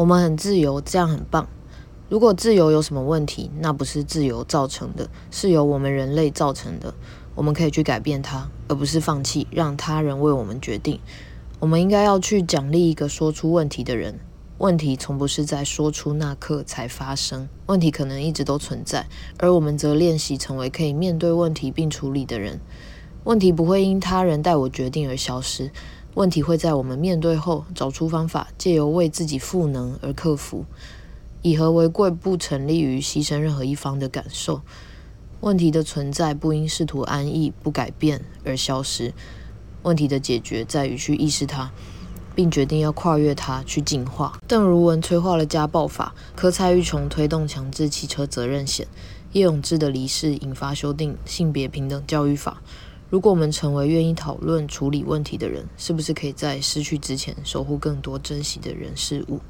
我们很自由，这样很棒。如果自由有什么问题，那不是自由造成的，是由我们人类造成的。我们可以去改变它，而不是放弃，让他人为我们决定。我们应该要去奖励一个说出问题的人。问题从不是在说出那刻才发生，问题可能一直都存在，而我们则练习成为可以面对问题并处理的人。问题不会因他人代我决定而消失。问题会在我们面对后找出方法，借由为自己赋能而克服。以和为贵不成立于牺牲任何一方的感受。问题的存在不因试图安逸不改变而消失。问题的解决在于去意识它，并决定要跨越它去进化。邓如文催化了家暴法，柯蔡玉琼推动强制汽车责任险，叶永志的离世引发修订性别平等教育法。如果我们成为愿意讨论、处理问题的人，是不是可以在失去之前守护更多珍惜的人事物？